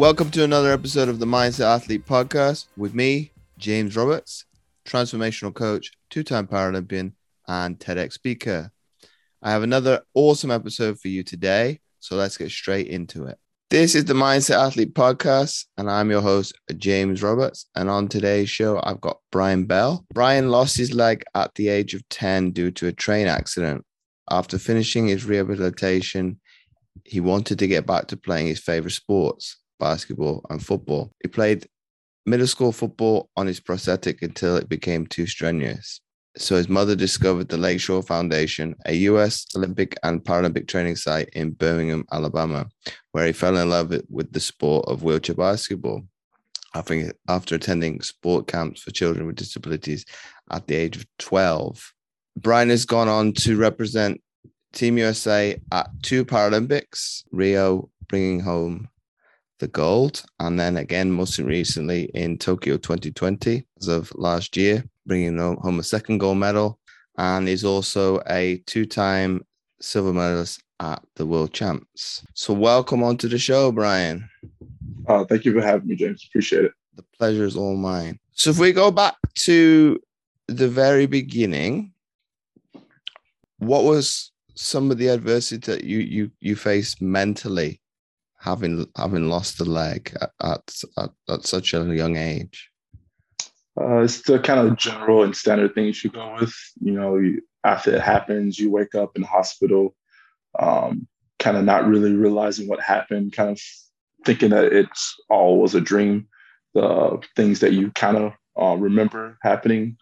Welcome to another episode of the Mindset Athlete podcast with me, James Roberts, transformational coach, two time Paralympian, and TEDx speaker. I have another awesome episode for you today, so let's get straight into it. This is the Mindset Athlete podcast, and I'm your host, James Roberts. And on today's show, I've got Brian Bell. Brian lost his leg at the age of 10 due to a train accident. After finishing his rehabilitation, he wanted to get back to playing his favorite sports basketball, and football. He played middle school football on his prosthetic until it became too strenuous. So his mother discovered the Lakeshore Foundation, a US Olympic and Paralympic training site in Birmingham, Alabama, where he fell in love with the sport of wheelchair basketball. After, attending sport camps for children with disabilities at the age of 12, Brian has gone on to represent Team USA at two Paralympics, Rio bringing home the gold. And then again, most recently in Tokyo 2020, as of last year, bringing home a second gold medal. And is also a two time silver medalist at the World Champs. So, welcome onto the show, Brian. Uh, thank you for having me, James. Appreciate it. The pleasure is all mine. So, if we go back to the very beginning, what was some of the adversity that you you you faced mentally having having lost a leg at, at, at, such a young age? Uh, it's the kind of general and standard things you go with. You know, you, after it happens, you wake up in hospital, um, kind of not really realizing what happened, kind of thinking that it's all was a dream. The things that you kind of uh, remember happening,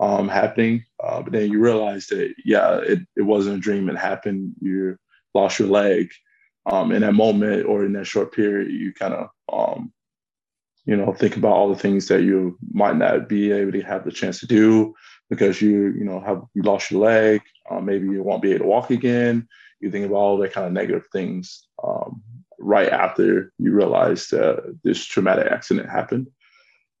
um, happening, uh, but then you realize that yeah, it, it wasn't a dream. It happened. You lost your leg, um, in that moment or in that short period, you kind of, um, you know, think about all the things that you might not be able to have the chance to do because you, you know, have you lost your leg. Uh, maybe you won't be able to walk again. You think about all that kind of negative things um, right after you realize that this traumatic accident happened.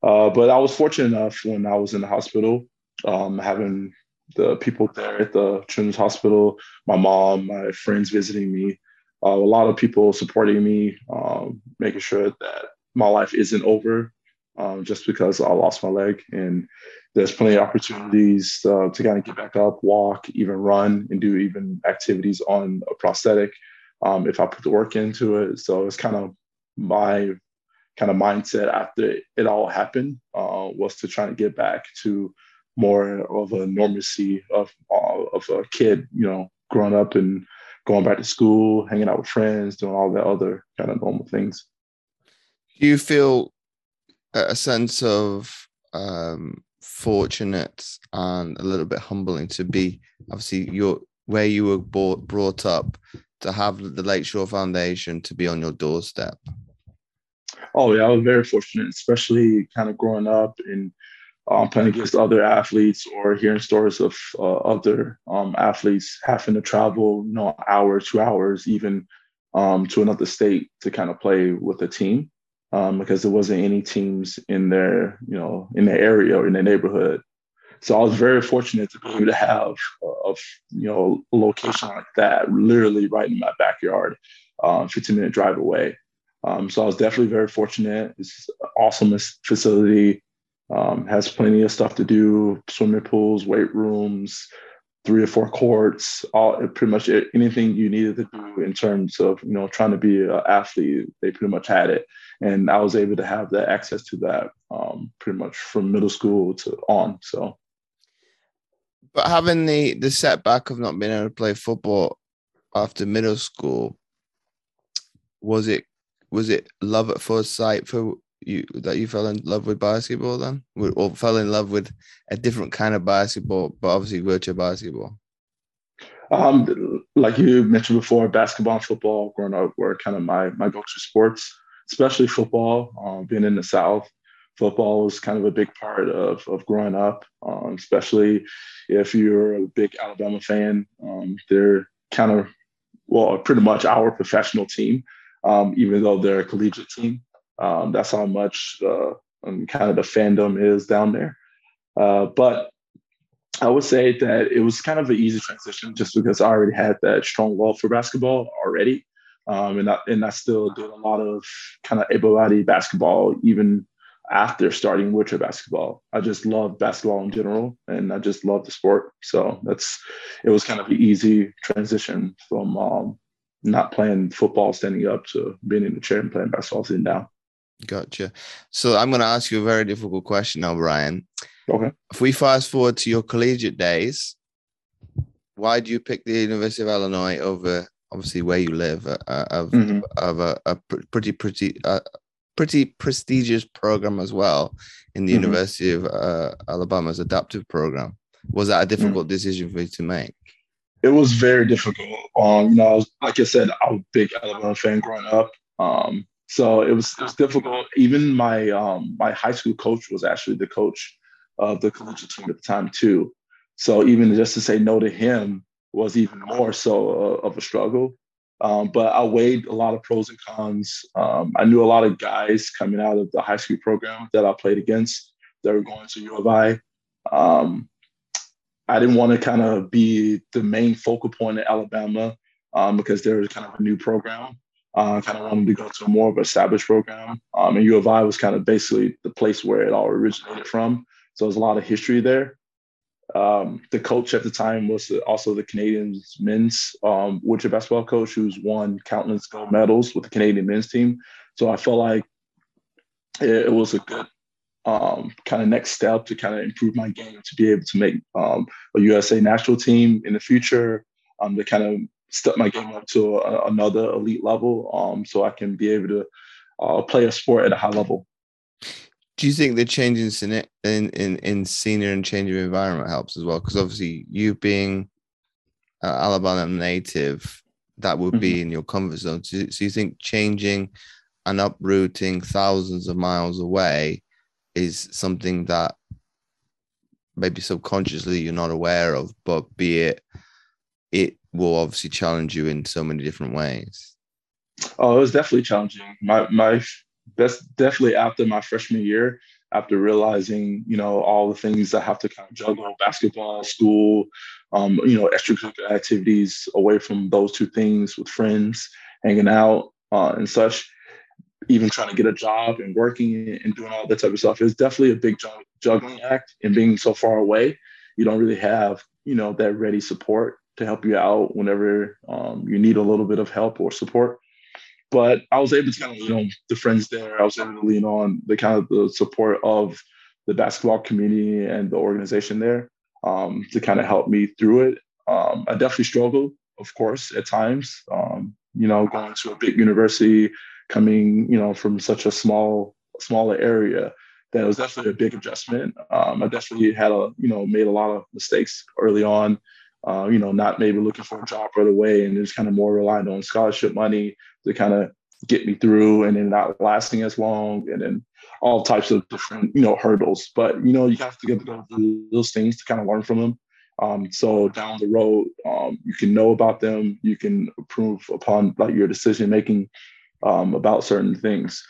Uh, but I was fortunate enough when I was in the hospital, um, having the people there at the Children's Hospital, my mom, my friends visiting me, uh, a lot of people supporting me, um, making sure that my life isn't over um, just because I lost my leg. And there's plenty of opportunities uh, to kind of get back up, walk, even run, and do even activities on a prosthetic um, if I put the work into it. So it's kind of my kind of mindset after it all happened uh, was to try to get back to more of a normalcy of uh, of a kid, you know, growing up and going back to school, hanging out with friends, doing all the other kind of normal things. Do you feel a sense of um, fortunate and a little bit humbling to be obviously your where you were brought, brought up to have the Lakeshore Foundation to be on your doorstep? Oh yeah, I was very fortunate, especially kind of growing up in um, playing against other athletes or hearing stories of uh, other um, athletes having to travel, you know, hour, two hours, even um, to another state to kind of play with a team um, because there wasn't any teams in their, you know, in the area or in the neighborhood. So I was very fortunate to be able to have a, you know, location like that, literally right in my backyard, um, 15 minute drive away. Um, so I was definitely very fortunate. It's an awesome facility um, has plenty of stuff to do swimming pools weight rooms three or four courts all pretty much anything you needed to do in terms of you know trying to be an athlete they pretty much had it. And i was able to have that access to that um, pretty much from middle school to on so. But having the the setback of not being able to play football after middle school was it was it love at first sight for you that you fell in love with basketball then, or fell in love with a different kind of basketball, but obviously wheelchair basketball? Um, like you mentioned before, basketball and football growing up were kind of my my go-to sports, especially football. Um, being in the South, football was kind of a big part of of growing up. Um, especially if you're a big Alabama fan, um, they're kind of well, pretty much our professional team, um, even though they're a collegiate team. Um, that's how much uh, kind of the fandom is down there. Uh, but I would say that it was kind of an easy transition just because I already had that strong love for basketball already. Um, and I, and I still did a lot of kind of able-bodied basketball even after starting wheelchair basketball. I just love basketball in general, and I just love the sport. So that's it was kind of an easy transition from um, not playing football standing up to being in the chair and playing basketball sitting down. Gotcha. So I'm going to ask you a very difficult question now, Brian. Okay. If we fast forward to your collegiate days, why do you pick the University of Illinois over obviously where you live uh, uh of mm-hmm. of a, a, pretty pretty uh, pretty prestigious program as well in the mm-hmm. University of uh, Alabama's adaptive program? Was that a mm-hmm. difficult mm-hmm. decision for you to make? It was very difficult. Um, you know, I was, like I said, I was a big Alabama fan growing up. Um, so it was it was difficult. Even my um, my high school coach was actually the coach of the collegiate team at the time too. So even just to say no to him was even more so uh, of a struggle. Um, but I weighed a lot of pros and cons. Um, I knew a lot of guys coming out of the high school program that I played against that were going to U of I. Um, I didn't want to kind of be the main focal point at Alabama um, because there was kind of a new program. Uh, kind of wanted to go to a more of an established program. Um, and U of I was kind of basically the place where it all originated from. So there's a lot of history there. Um, the coach at the time was also the Canadian men's um, wheelchair basketball coach who's won countless gold medals with the Canadian men's team. So I felt like it, it was a good um, kind of next step to kind of improve my game to be able to make um, a USA national team in the future, um, to kind of step my game up to a, another elite level um, so I can be able to uh, play a sport at a high level. Do you think the change in in in, in senior and change of environment helps as well? Because obviously, you being uh, Alabama native, that would mm-hmm. be in your comfort zone. So, so you think changing and uprooting thousands of miles away is something that maybe subconsciously you're not aware of, but be it it will obviously challenge you in so many different ways. Oh, it was definitely challenging. My my that's definitely after my freshman year, after realizing, you know, all the things I have to kind of juggle basketball, school, um, you know, extracurricular activities away from those two things with friends, hanging out uh, and such, even trying to get a job and working and doing all that type of stuff. It's definitely a big juggling act and being so far away, you don't really have, you know, that ready support to help you out whenever um, you need a little bit of help or support. But I was able to kind of lean on the friends there. I was able to lean on the kind of the support of the basketball community and the organization there um, to kind of help me through it. Um, I definitely struggled, of course, at times. Um, you know, going to a big university, coming, you know, from such a small, smaller area, that was definitely a big adjustment. Um, I definitely had a, you know, made a lot of mistakes early on uh, you know, not maybe looking for a job right away and just kind of more relying on scholarship money to kind of get me through and then not lasting as long and then all types of different, you know, hurdles. But, you know, you have to get through those things to kind of learn from them. Um, so down the road, um, you can know about them, you can improve upon like your decision making um, about certain things.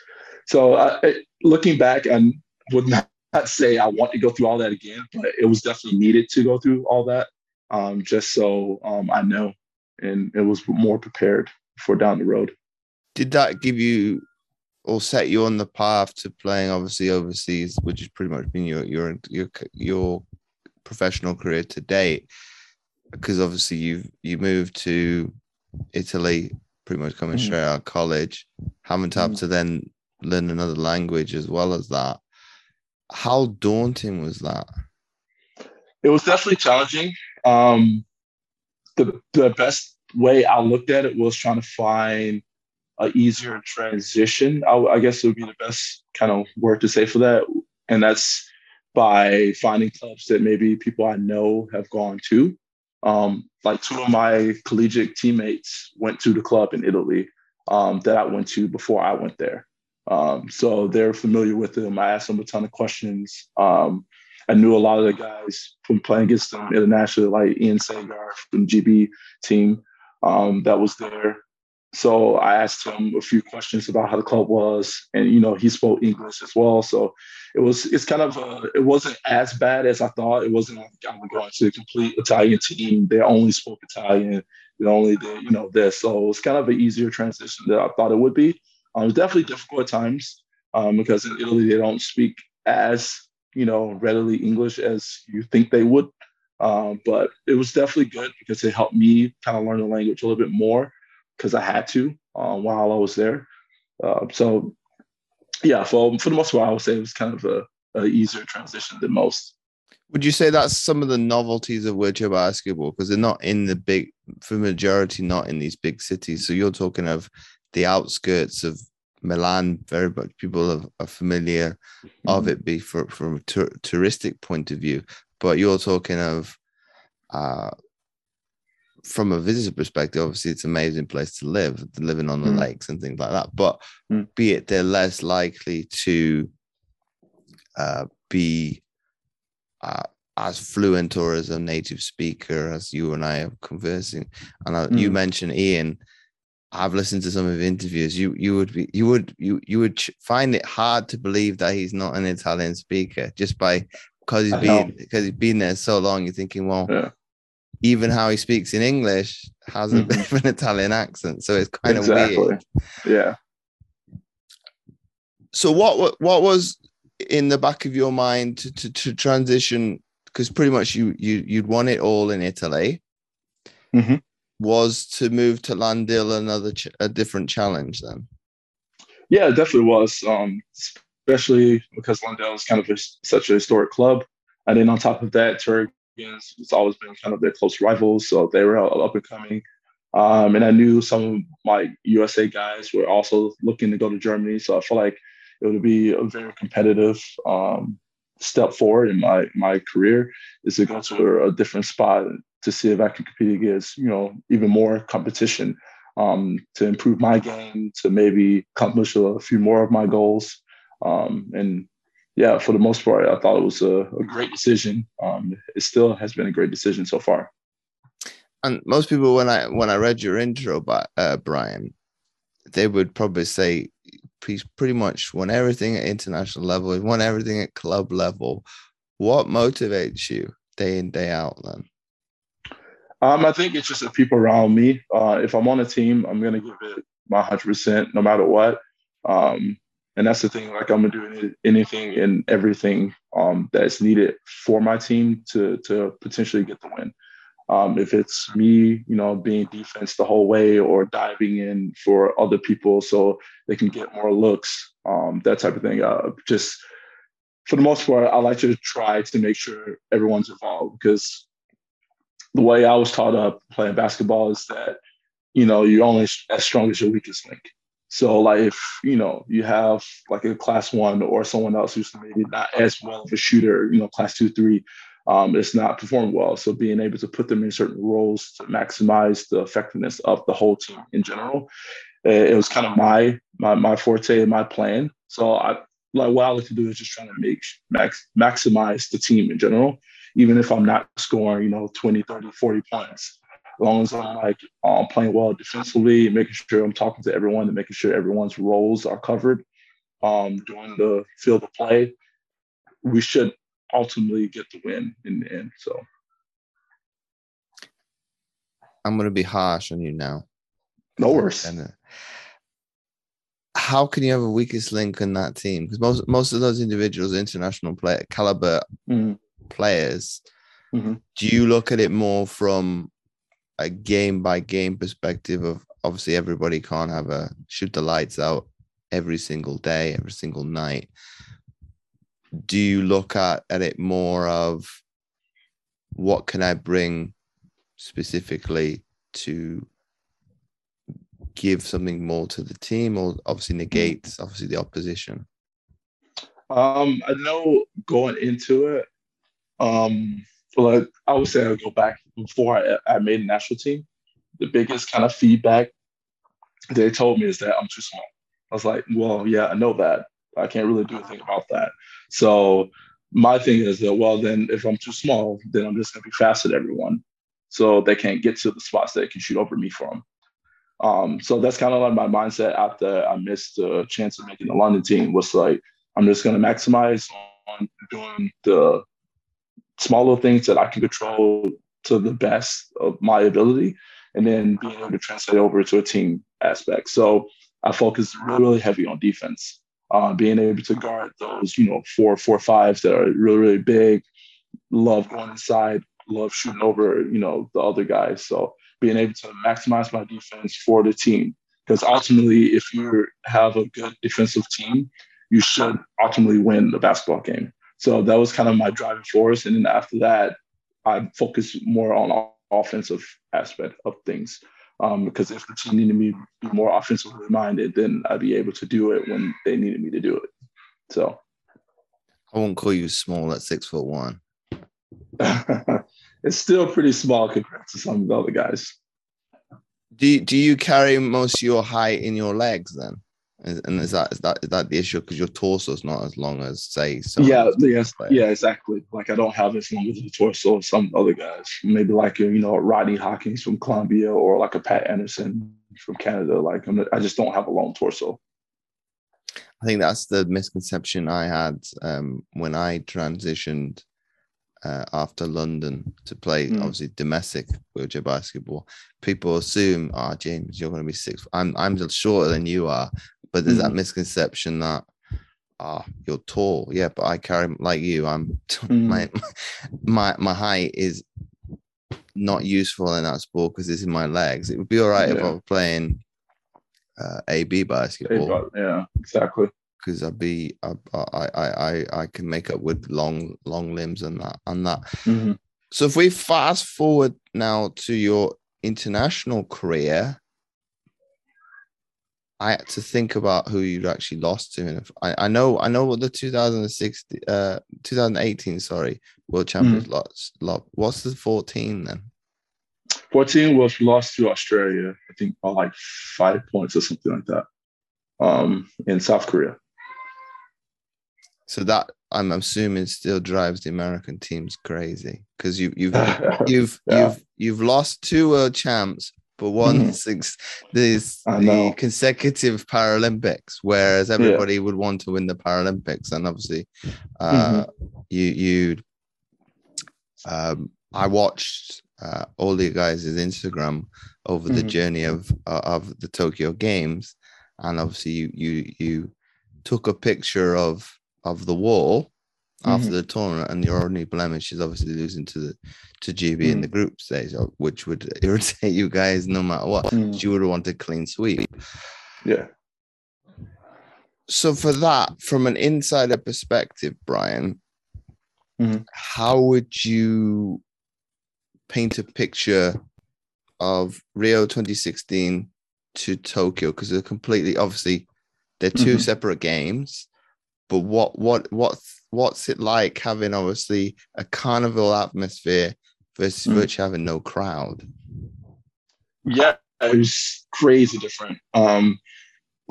So uh, looking back, I would not say I want to go through all that again, but it was definitely needed to go through all that um, just so um, I know and it was more prepared for down the road. Did that give you or set you on the path to playing obviously overseas, which has pretty much been your your your your professional career to date? Because obviously you've you moved to Italy, pretty much coming mm-hmm. straight out of college, having to have mm-hmm. to then learn another language as well as that. How daunting was that? It was definitely challenging. Um, the the best way I looked at it was trying to find a easier transition. I, I guess it would be the best kind of word to say for that, and that's by finding clubs that maybe people I know have gone to. Um, like two of my collegiate teammates went to the club in Italy um, that I went to before I went there. Um, so they're familiar with them. I asked them a ton of questions. Um, I knew a lot of the guys from playing against them internationally, like Ian Sagar from GB team um, that was there. so I asked him a few questions about how the club was, and you know he spoke English as well. So it was it's kind of a, it wasn't as bad as I thought. It wasn't like I'm going to a complete Italian team. They only spoke Italian. They only did you know this. So it was kind of an easier transition than I thought it would be. Um, it was definitely difficult at times um, because in Italy they don't speak as you know readily English as you think they would. Um, but it was definitely good because it helped me kind of learn the language a little bit more because I had to uh, while I was there. Uh, so yeah, for for the most part, I would say it was kind of a, a, easier transition than most. Would you say that's some of the novelties of wheelchair basketball because they're not in the big, for majority, not in these big cities. So you're talking of the outskirts of Milan. Very much people are, are familiar mm-hmm. of it, be for, from a tur- touristic point of view. But you're talking of uh, from a visitor perspective, obviously it's an amazing place to live, living on the mm. lakes and things like that. But mm. be it they're less likely to uh, be uh, as fluent or as a native speaker as you and I are conversing. And mm. you mentioned Ian. I've listened to some of the interviews. You you would be you would you you would find it hard to believe that he's not an Italian speaker just by because he's been because he's been there so long. You're thinking, well, yeah even how he speaks in English has a bit of an Italian accent. So it's kind exactly. of weird. Yeah. So what what was in the back of your mind to, to, to transition? Because pretty much you you you'd won it all in Italy. Mm-hmm. Was to move to Lahn-Dill another ch- a different challenge then? Yeah, it definitely was. Um, especially because Lahn-Dill is kind of a, such a historic club, and then on top of that, Turk it's always been kind of their close rivals, so they were up and coming. Um, and I knew some of my USA guys were also looking to go to Germany, so I felt like it would be a very competitive um, step forward in my my career is to go to a, different spot to see if I can compete against you know even more competition um, to improve my game to maybe accomplish a few more of my goals um, and yeah, for the most part, I thought it was a, a great decision. Um, it still has been a great decision so far. And most people, when I when I read your intro, by uh, Brian, they would probably say he's pretty much won everything at international level. He won everything at club level. What motivates you day in day out then? Um, I think it's just the people around me. Uh, if I'm on a team, I'm gonna give it my hundred percent, no matter what. Um, and that's the thing like i'm gonna do anything and everything um, that's needed for my team to to potentially get the win um, if it's me you know being defense the whole way or diving in for other people so they can get more looks um, that type of thing uh, just for the most part i like to try to make sure everyone's involved because the way i was taught up playing basketball is that you know you're only as strong as your weakest link so like if you know you have like a class one or someone else who's maybe not as well of a shooter, you know, class two, three, um, it's not performing well. So being able to put them in certain roles to maximize the effectiveness of the whole team in general, it was kind of my my my forte and my plan. So I like what I like to do is just trying to make max maximize the team in general, even if I'm not scoring, you know, 20, 30, 40 points as long as I'm like um, playing well defensively, making sure I'm talking to everyone and making sure everyone's roles are covered um, during the field of play, we should ultimately get the win in the end. So I'm going to be harsh on you now. No worse. Uh, how can you have a weakest link in that team? Because most most of those individuals, international player caliber mm-hmm. Players, mm-hmm. do you look at it more from a game by game perspective of obviously everybody can't have a shoot the lights out every single day, every single night. Do you look at, at it more of what can I bring specifically to give something more to the team or obviously negates obviously the opposition? Um, I know going into it, um, like I would say I'll go back before I, I made a national team. The biggest kind of feedback they told me is that I'm too small. I was like, well, yeah, I know that. I can't really do anything about that. So my thing is that, well, then if I'm too small, then I'm just gonna be faster than everyone. So they can't get to the spots that can shoot over me from. Um, so that's kind of like my mindset after I missed the chance of making the London team was like, I'm just going to maximize on doing the small little things that I can control to the best of my ability, and then being able to translate over to a team aspect. So I focus really, really heavy on defense, uh, being able to guard those, you know, four, four, fives that are really, really big. Love going inside, love shooting over, you know, the other guys. So being able to maximize my defense for the team. Because ultimately, if you have a good defensive team, you should ultimately win the basketball game. So that was kind of my driving force. And then after that, I focused more on offensive aspect of things. Um, because if the team needed me to be more offensively minded, then I'd be able to do it when they needed me to do it. So I won't call you small at six foot one. it's still pretty small compared to some of the other guys. Do you, do you carry most of your height in your legs then? And is that is that is that the issue? Because your torso is not as long as say. Yeah, yes, yeah, exactly. Like I don't have as long as the torso as some other guys. Maybe like you know Rodney Hawkins from Columbia or like a Pat Anderson from Canada. Like I'm, I just don't have a long torso. I think that's the misconception I had um, when I transitioned uh, after London to play mm. obviously domestic wheelchair basketball. People assume, "Ah, oh, James, you're going to be six. I'm I'm shorter than you are." But there's mm. that misconception that, "Ah, oh, you're tall." Yeah, but I carry like you. I'm mm. my my my height is not useful in that sport because it's in my legs. It would be all right yeah. if I was playing uh, AB basketball. yeah, exactly because I'd be I, I I I can make up with long long limbs and that and that. Mm-hmm. So if we fast forward now to your international career, I had to think about who you'd actually lost to. And if, I, I know I know what the 2016 uh 2018 sorry world champions mm-hmm. lost, lost. What's the 14 then? 14 was lost to Australia, I think by like five points or something like that. Um in South Korea. So that I'm assuming still drives the American teams crazy because you, you've you've yeah. you've you've lost two world champs, but mm-hmm. six these the consecutive Paralympics, whereas everybody yeah. would want to win the Paralympics, and obviously, uh, mm-hmm. you you um, I watched uh, all the guys' Instagram over mm-hmm. the journey of uh, of the Tokyo Games, and obviously you you you took a picture of of the wall after mm-hmm. the tournament, and your only blemish is obviously losing to the to GB mm. in the group stage, uh, which would irritate you guys no matter what. Mm. You would have wanted clean sweep. Yeah. So for that, from an insider perspective, Brian, mm-hmm. how would you paint a picture of Rio 2016 to Tokyo? Because they're completely obviously they're 2 mm-hmm. separate games but what what what's what's it like having obviously a carnival atmosphere versus mm. virtually having no crowd? Yeah, it was crazy different. Um,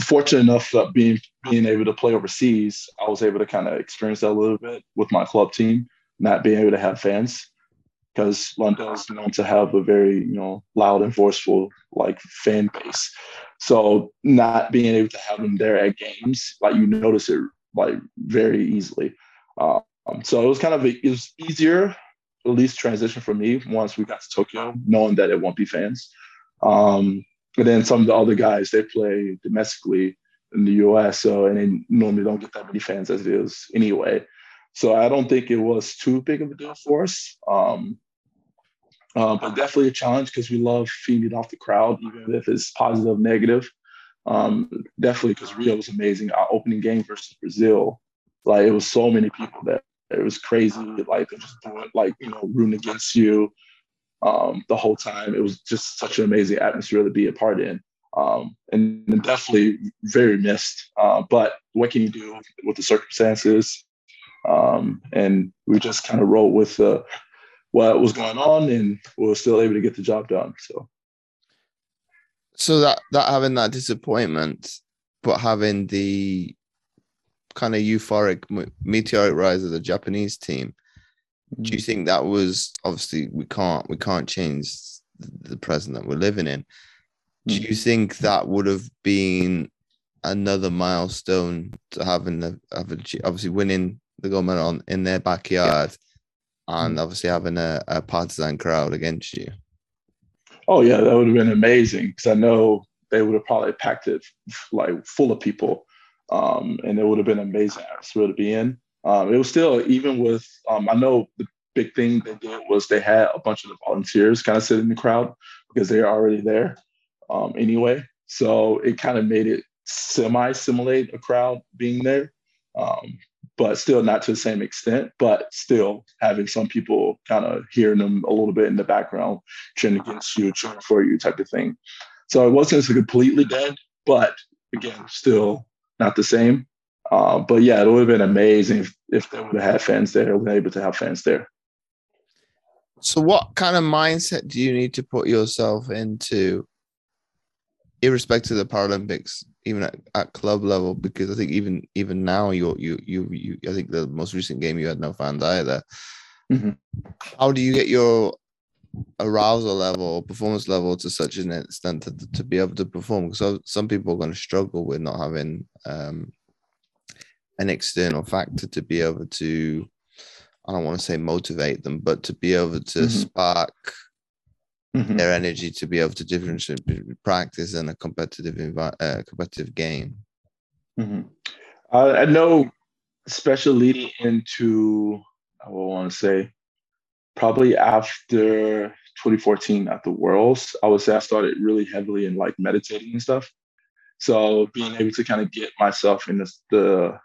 fortunate enough that being being able to play overseas, I was able to kind of experience that a little bit with my club team, not being able to have fans because Lahn-Dill is known to have a very you know loud and forceful like fan base. So not being able to have them there at games, like you notice it like very easily. Um, so it was kind of a, it was easier, least transition for me once we got to Tokyo, knowing that it won't be fans. Um, and then some of the other guys they play domestically in the U.S. So and they normally don't get that many fans as it is anyway. So I don't think it was too big of a deal for us. Um, uh, but definitely a challenge because we love feeding off the crowd, even if it's positive, negative. Um, definitely because Rio was amazing. Our opening game versus Brazil, like it was so many people there. It was crazy. Like just doing like you know rooting against you um, the whole time. It was just such an amazing atmosphere to be a part in. Um, and, and, definitely very missed. Uh, but what can you do with the circumstances? Um, and we just kind of rolled with uh, what was going on, and we were still able to get the job done. So so that that having that disappointment, but having the kind of euphoric meteoric rise of the Japanese team, mm. do you mm. think that was obviously we can't we can't change the present that we're living in, Do you think that would have been another milestone to having the obviously winning the gold medal on, in their backyard yeah. and obviously having a, a partisan crowd against you? Oh yeah, that would have been amazing because I know they would have probably packed it like full of people, um, and it would have been amazing atmosphere to be in. Um, it was still even with um, I know the big thing they did was they had a bunch of the volunteers kind of sit in the crowd because they're already there um, anyway. So it kind of made it semi simulate a crowd being there, um, but still not to the same extent. But still having some people kind of hearing them a little bit in the background, cheering against you, cheering for you, type of thing. So it wasn't completely dead, but again, still not the same. Uh, but yeah, it would have been amazing if, if they would have had fans there, been able to have fans there. So, what kind of mindset do you need to put yourself into, irrespective of the Paralympics, even at, at club level? Because I think even even now, you you you you, I think the most recent game you had no fans either. Mm-hmm. How do you get your arousal level, performance level to such an extent to, to be able to perform? Because some people are going to struggle with not having um, an external factor to be able to I don't want to say motivate them, but to be able to mm-hmm. spark mm-hmm. their energy to be able to differentiate between practice and a competitive envi- uh, competitive game. Mm-hmm. Uh, I know, especially leading into I will want to say probably after 2014 at the Worlds, I would say I started really heavily in like meditating and stuff. So being able to kind of get myself in this, the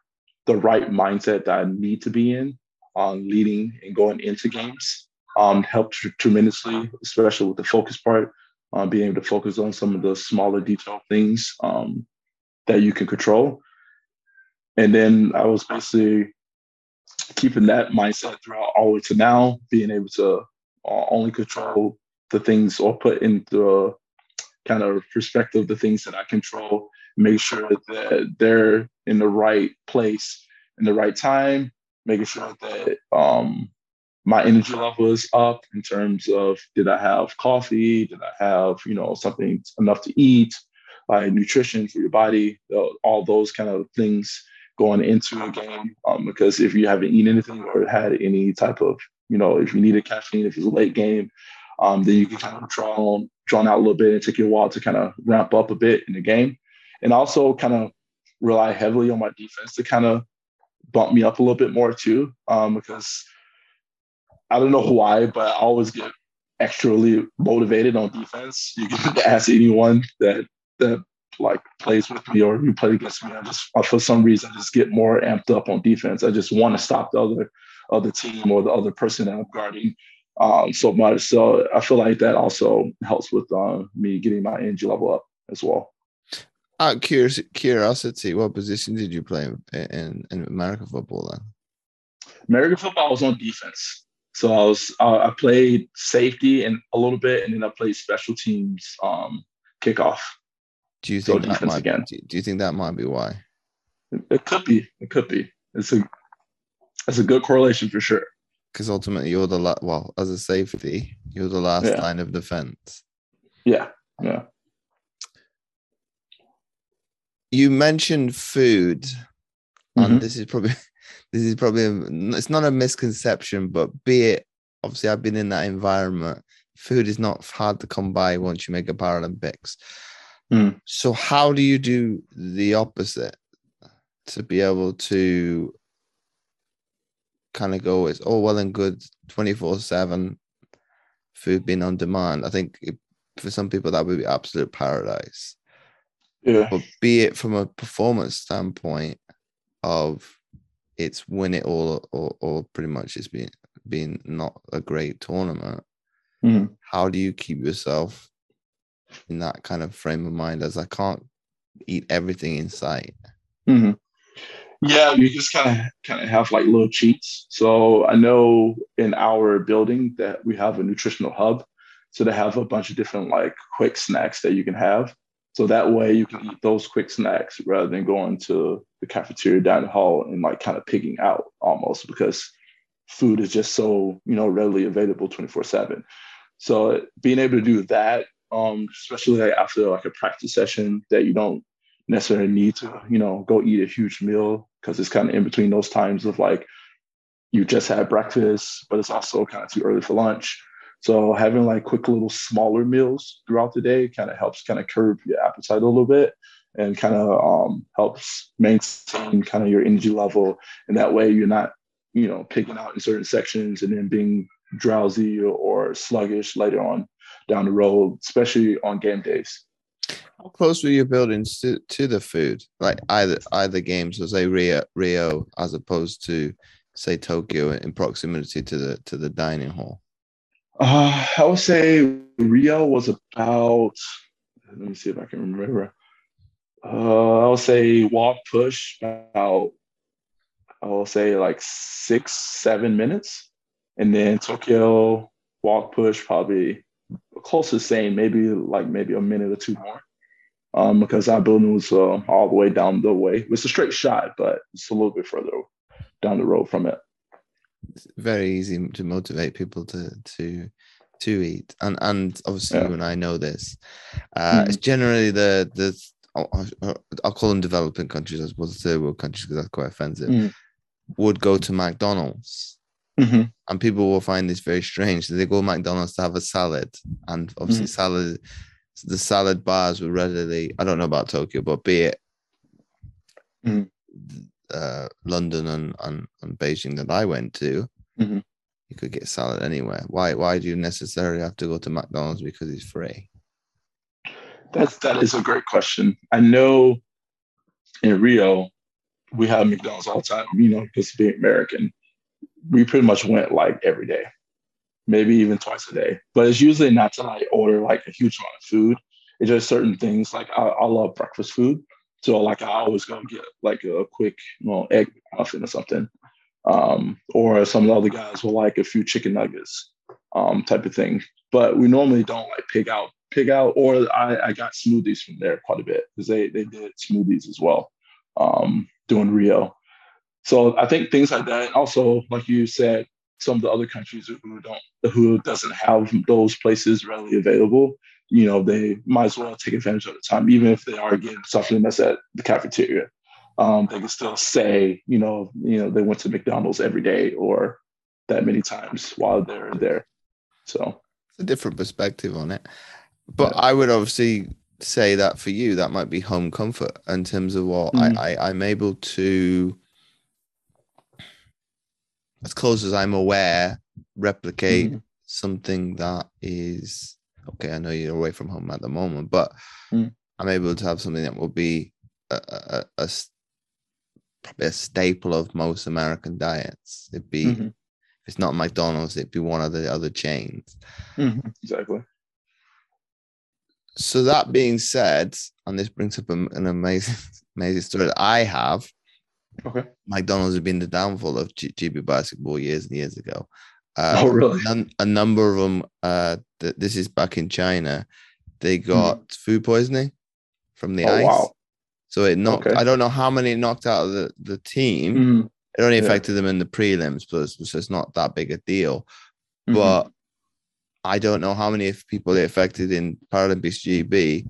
the right mindset that I need to be in on leading and going into games um, helped tremendously, especially with the focus part, uh, being able to focus on some of the smaller detail things um, that you can control. And then I was basically keeping that mindset throughout all the way to now, being able to uh, only control the things or put in the kind of perspective the things that I control, make sure that they're in the right place in the right time, making sure that um, my energy level is up in terms of did I have coffee? Did I have, you know, something enough to eat, like nutrition for your body, all those kind of things going into a game. Um, because if you haven't eaten anything or had any type of, you know, if you need a caffeine, if it's a late game, um, then you can kind of draw on, drawn out a little bit and take your while to kind of ramp up a bit in the game. And also kind of rely heavily on my defense to kind of bump me up a little bit more too, um, because I don't know why, but I always get extremely motivated on defense. You can ask anyone that that like plays with me or you play against me. I just I, for some reason just get more amped up on defense. I just want to stop the other other team or the other person that I'm guarding um, so much. So I feel like that also helps with uh, me getting my energy level up as well. Out of curiosity, what position did you play in, in, American football then? American football I was on defense. So I was uh, I played safety and a little bit, and then I played special teams um, kickoff. Do you think that might again. Do you think that might be why? It could be. It could be. It's a it's a good correlation for sure. Because ultimately, you're the la- well as a safety, you're the last yeah. line of defense. Yeah. Yeah. You mentioned food, mm-hmm. and this is probably this is probably a, it's not a misconception, but be it obviously I've been in that environment. Food is not hard to come by once you make a Paralympics. Mm. So how do you do the opposite to be able to kind of go it's all well and good 24 7 food being on demand i think it, for some people that would be absolute paradise yeah but be it from a performance standpoint of it's win it all or, or pretty much it's been been not a great tournament mm. how do you keep yourself in that kind of frame of mind as i can't eat everything in sight mm-hmm. yeah you just kind of kind of have like little cheats so i know in our building that we have a nutritional hub so they have a bunch of different like quick snacks that you can have so that way you can eat those quick snacks rather than going to the cafeteria down the hall and like kind of picking out almost because food is just so, you know, readily available 24 seven. So being able to do that um, especially like after like a practice session that you don't necessarily need to, you know, go eat a huge meal because it's kind of in between those times of like you just had breakfast, but it's also kind of too early for lunch. So having like quick little smaller meals throughout the day kind of helps kind of curb your appetite a little bit and kind of um, helps maintain kind of your energy level. And that way you're not, you know, picking out in certain sections and then being drowsy or, or sluggish later on down the road, especially on game days. How close were your buildings to, to the food? Like either either games, so say Rio, Rio, as opposed to say Tokyo, in proximity to the to the dining hall. Uh, I would say Rio was about. Let me see if I can remember. Uh, I'll say walk push about. I will say like six seven minutes, and then Tokyo walk push probably close to same, maybe like maybe a minute or two more. Um, because our building was uh, all the way down the way. It's a straight shot, but it's a little bit further down the road from it. It's very easy to motivate people to to to eat, and and obviously yeah. you and I know this. Uh, mm-hmm. It's generally the the I'll, I'll, call them developing countries as opposed to third world countries because that's quite offensive. Mm-hmm. Would go to McDonald's. Mm-hmm. And people will find this very strange. They go to McDonald's to have a salad, and obviously mm-hmm. salad the salad bars were readily i don't know about tokyo but be it mm. uh, london and, and, and beijing that i went to mm-hmm. you could get salad anywhere why why do you necessarily have to go to mcdonald's because it's free that's that is a great question i know in rio we have mcdonald's all the time you know because being american we pretty much went like every day maybe even twice a day. But it's usually not to like order like a huge amount of food. It's just certain things like I, I love breakfast food. So like I always go get like a quick know, egg muffin or something. Um, or some of the other guys will like a few chicken nuggets um, type of thing. But we normally don't like pig out, pig out, or I, I got smoothies from there quite a bit because they, they did smoothies as well um, doing Rio. So I think things like that. Also, like you said, some of the other countries who don't who doesn't have those places readily available you know they might as well take advantage of the time even if they are getting something that's at the cafeteria um, they can still say you know you know they went to mcdonald's every day or that many times while they're there so it's a different perspective on it but yeah. i would obviously say that for you that might be home comfort in terms of what mm-hmm. I, I i'm able to as close as I'm aware, replicate mm-hmm. something that is okay. I know you're away from home at the moment, but mm. I'm able to have something that will be a, a, a, probably a staple of most American diets. It'd be mm-hmm. if it's not McDonald's, it'd be one of the other chains. Mm-hmm. Exactly. So that being said, and this brings up an amazing, amazing story that I have. Okay. McDonald's has been the downfall of G- GB basketball years and years ago. Uh, oh, really? A, a, number of them. Uh, th- this is back in China. They hmm. got mm. food poisoning from the oh, ice. Wow. So it knocked. Okay. I don't know how many knocked out of the the team. Mm. It only affected yeah. them in the prelims, plus so it's not that big a deal. Mm-hmm. But I don't know how many people it affected in Paralympics GB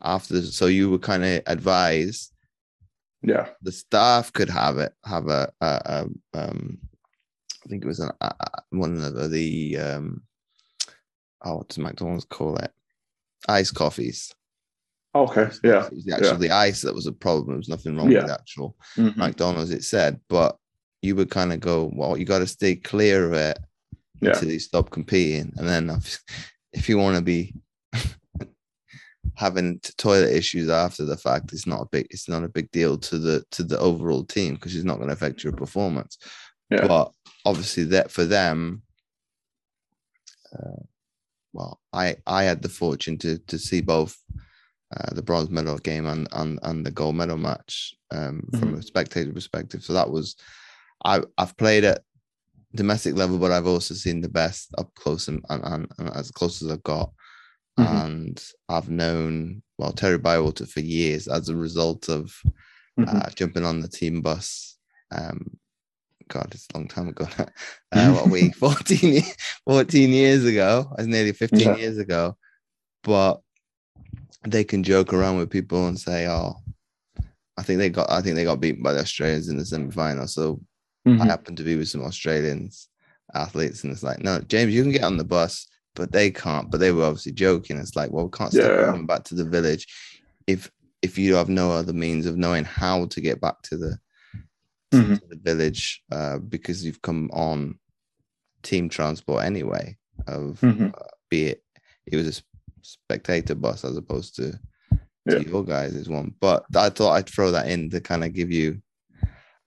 after. So you were kind of advised yeah the staff could have it have a, a, a um i think it was an, a, one of the, the um oh what does mcdonald's call it iced coffees okay yeah it was actually yeah. the ice that was a problem there was nothing wrong yeah. with actual mm-hmm. mcdonald's it said but you would kind of go well you got to stay clear of it yeah. until you stop competing and then if, if you want to be having toilet issues after the fact is not a big it's not a big deal to the to the overall team because it's not going to affect your performance yeah. but obviously that for them uh, well i i had the fortune to to see both uh, the bronze medal game and and, and the gold medal match um, mm-hmm. from a spectator perspective so that was i i've played at domestic level but i've also seen the best up close and, and, and, and as close as i've got Mm-hmm. And I've known, well, Terry Bywater for years as a result of mm-hmm. uh, jumping on the team bus. Um, God, it's a long time ago. uh, what we 14, 14 years ago, as nearly 15 yeah. years ago. but they can joke around with people and say, "Oh, I think they got I think they got beaten by the Australians in the semi-final." So Mhm. I happen to be with some Australians athletes, and it's like, "No, James, you can get on the bus, but they can't." But they were obviously joking. It's like, "Well, we can't stop Yeah. coming back to the village if if you have no other means of knowing how to get back to the Mhm. to the village uh, because you've come on team transport anyway of Mhm. uh, be it it was a spectator bus as opposed to, Yeah. to your guys is one but i thought i'd throw that in to kind of give you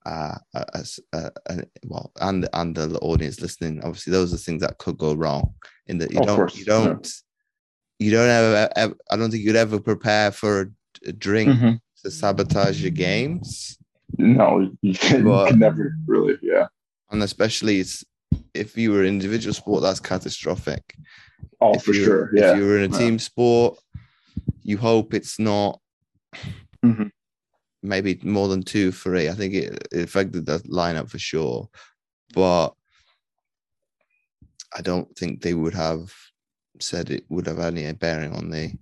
uh a, a s- a- a- well and and the audience listening obviously those are things that could go wrong in that you Of don't you don't you don't ever, ever i don't think you'd ever prepare for a, drink Mhm. to sabotage your games No, you can, you But- can never really. Yeah. and especially it's if you were an individual sport that's catastrophic Oh, if for you- sure. Yeah. if you were in a Yeah. team sport you hope it's not Mhm. Maybe more than two three i think it, it affected the lineup for sure. But i don't think they would have said it would have any bearing on the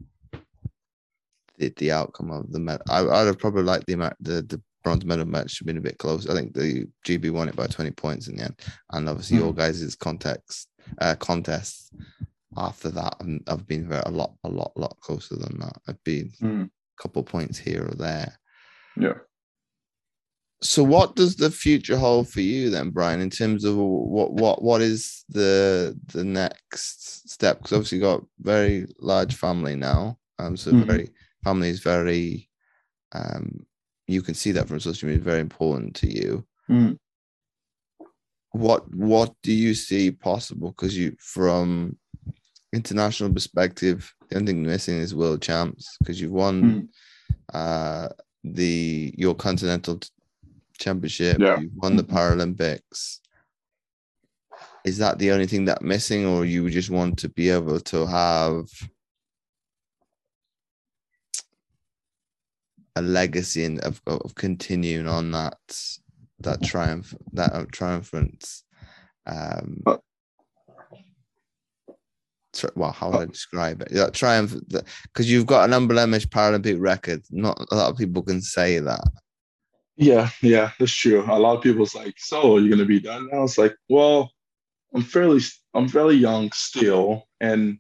the, the outcome of the medal I, i'd have probably liked the amount the, the bronze medal match to have been a bit close. I think the gb won it by 20 points in the end. And obviously your guys' context uh contests after that have been very a lot a lot lot closer than that. I've been Mhm. a couple points here or there Yeah. so what does the future hold for you then brian in terms of what what what is the the next step because obviously you've got very large family now um so Mhm. very family is very um you can see that from social media very important to you Mhm. what what do you see possible because you from international perspective the only thing missing is world champs because you've won Mhm. uh the your continental championship Yeah. you've won the Mhm. paralympics is that the only thing that missing or you just want to be able to have a legacy and of, of continuing on that that triumph that uh, triumphant um well how would i describe it that triumph because you've got an unblemished paralympic record not a lot of people can say that Yeah, yeah, that's true. A lot of people's like, so you're gonna be done now? It's like, well, I'm fairly, I'm fairly young still, and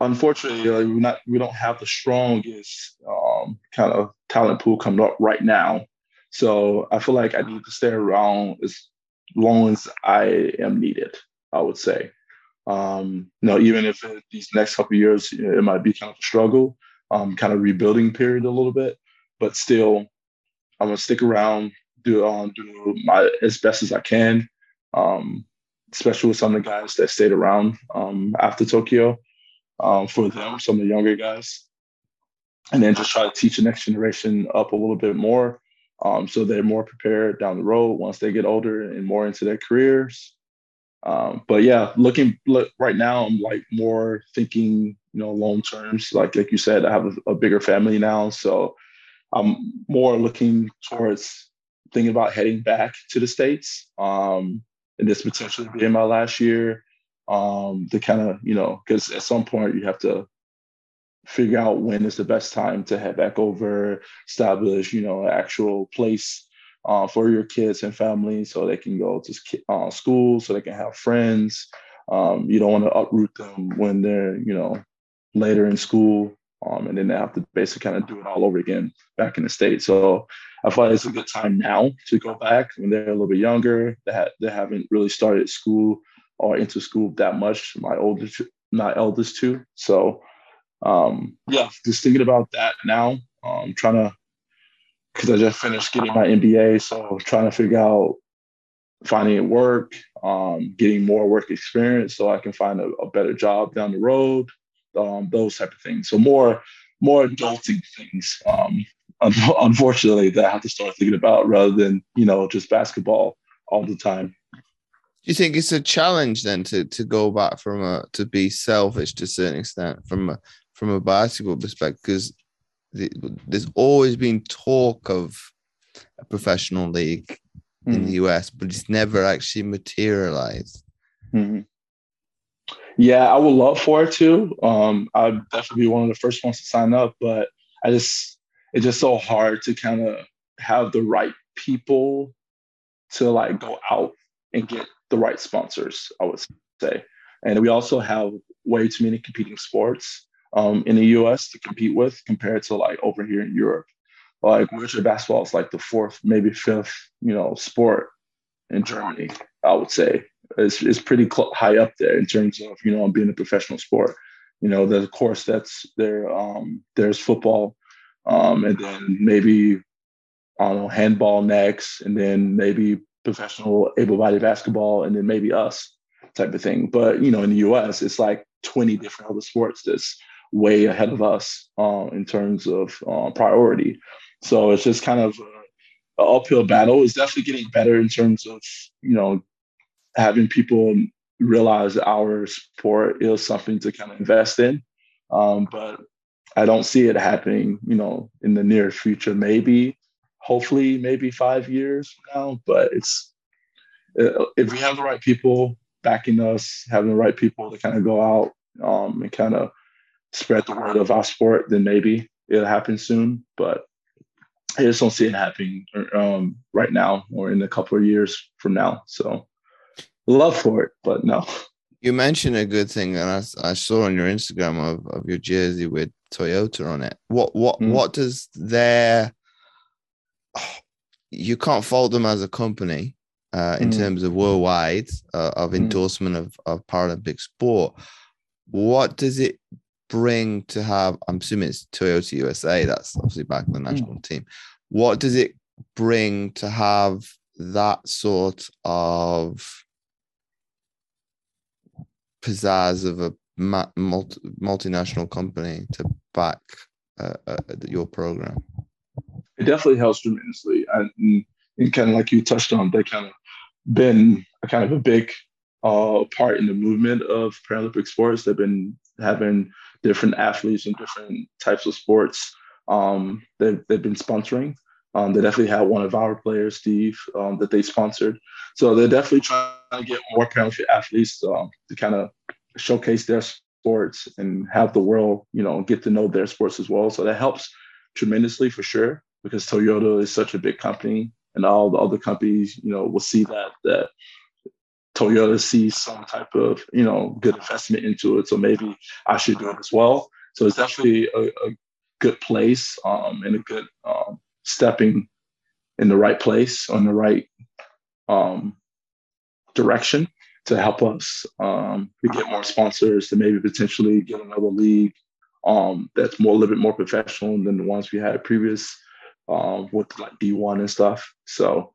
unfortunately, like, we're not, we don't have the strongest um, kind of talent pool coming up right now. So I feel like I need to stay around as long as I am needed. I would say, um, you know, even if it, these next couple years it might be kind of a struggle, um, kind of rebuilding period a little bit, but still. I'm gonna stick around, do um, do my as best as I can, um, especially with some of the guys that stayed around um, after Tokyo. Um, for them, some of the younger guys, and then just try to teach the next generation up a little bit more, um, so they're more prepared down the road once they get older and more into their careers. Um, but yeah, looking look right now, I'm like more thinking, you know, long terms. Like like you said, I have a, a bigger family now, so I'm more looking towards thinking about heading back to the states, um, and this potentially being my last year. Um, to kind of you know, because at some point you have to figure out when is the best time to head back over, establish you know an actual place uh, for your kids and family so they can go to uh, school, so they can have friends. Um, you don't want to uproot them when they're you know later in school um, and then they have to basically kind of do it all over again back in the states. So I thought it's a good time now to go back when they're a little bit younger. They, ha- they haven't really started school or into school that much. My oldest, my eldest two. So um, yeah, just thinking about that now. Um, trying to because I just finished getting my MBA, so trying to figure out finding work, um, getting more work experience, so I can find a, a better job down the road um, those type of things. So more more adulting things. Um, un- unfortunately, that I have to start thinking about rather than you know just basketball all the time. Do you think it's a challenge then to to go back from a to be selfish to a certain extent from a from a basketball perspective? Because the, there's always been talk of a professional league in the US, but it's never actually materialized. Mhm. Yeah, I would love for it to. Um, I'd definitely be one of the first ones to sign up, but I just it's just so hard to kind of have the right people to like go out and get the right sponsors. I would say, and we also have way too many competing sports um, in the U.S. to compete with compared to like over here in Europe. Like wheelchair basketball is like the fourth, maybe fifth, you know, sport in Germany. I would say It's, is pretty cl- high up there in terms of you know being a professional sport. You know, there's of course that's there. Um, there's football, um, and then maybe I don't know handball next, and then maybe professional able-bodied basketball, and then maybe us type of thing. But you know, in the U.S., it's like 20 different other sports that's way ahead of us uh, in terms of uh, priority. So it's just kind of an uphill battle. It's definitely getting better in terms of you know having people realize our sport is something to kind of invest in. Um, but I don't see it happening, you know, in the near future. Maybe, hopefully, maybe five years now. But it's uh, if we have the right people backing us, having the right people to kind of go out um, and kind of spread the word of our sport, then maybe it'll happen soon. But I just don't see it happening um, right now or in a couple of years from now. So love for it, but no. You mentioned a good thing, and I, I saw on your Instagram of, of your jersey with Toyota on it. What what mm. what does their oh, you can't fault them as a company uh, in mm. terms of worldwide uh, of mm. endorsement of, of Paralympic sport. What does it bring to have? I'm assuming it's Toyota USA. That's obviously back in the mm. national team. What does it bring to have that sort of pizzazz of a multi, multinational company to back uh, uh, your program? It definitely helps tremendously, and, and kind of like you touched on, they kind of been a kind of a big uh, part in the movement of Paralympic sports. They've been having different athletes and different types of sports. Um, they've, they've been sponsoring. Um, they definitely had one of our players, Steve, um, that they sponsored. So they're definitely trying to get more Paralympic athletes um, to kind of showcase their sports and have the world, you know, get to know their sports as well. So that helps tremendously for sure because Toyota is such a big company, and all the other companies, you know, will see that that Toyota sees some type of, you know, good investment into it. So maybe I should do it as well. So it's definitely a, a good place um, and a good um, stepping in the right place on the right um, direction to help us um, to get more sponsors to maybe potentially get another league um, that's more a little bit more professional than the ones we had previous um, with like D1 and stuff. So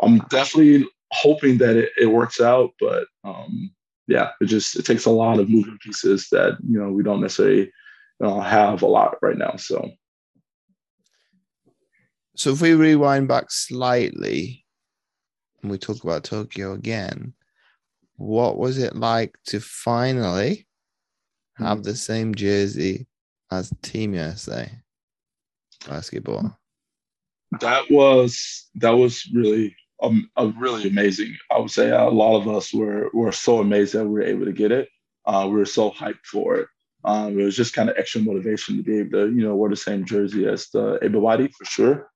I'm definitely hoping that it, it works out, but um, yeah, it just it takes a lot of moving pieces that you know we don't necessarily uh, have a lot right now. So so if we rewind back slightly and we talk about Tokyo again, what was it like to finally have hmm. the same jersey as Team USA basketball? That was that was really um, really amazing. I would say a lot of us were were so amazed that we were able to get it. Uh, we were so hyped for it. Um, it was just kind of extra motivation to be able to, you know, wear the same jersey as the able body for sure.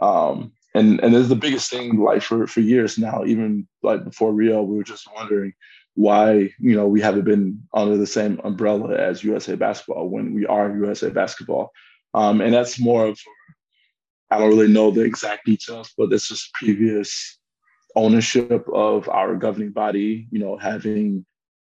Um, and and it's the biggest thing like for for years now. Even like before Rio, we were just wondering why you know we haven't been under the same umbrella as USA Basketball when we are USA Basketball. Um, and that's more of I don't really know the exact details, but this is previous ownership of our governing body. You know, having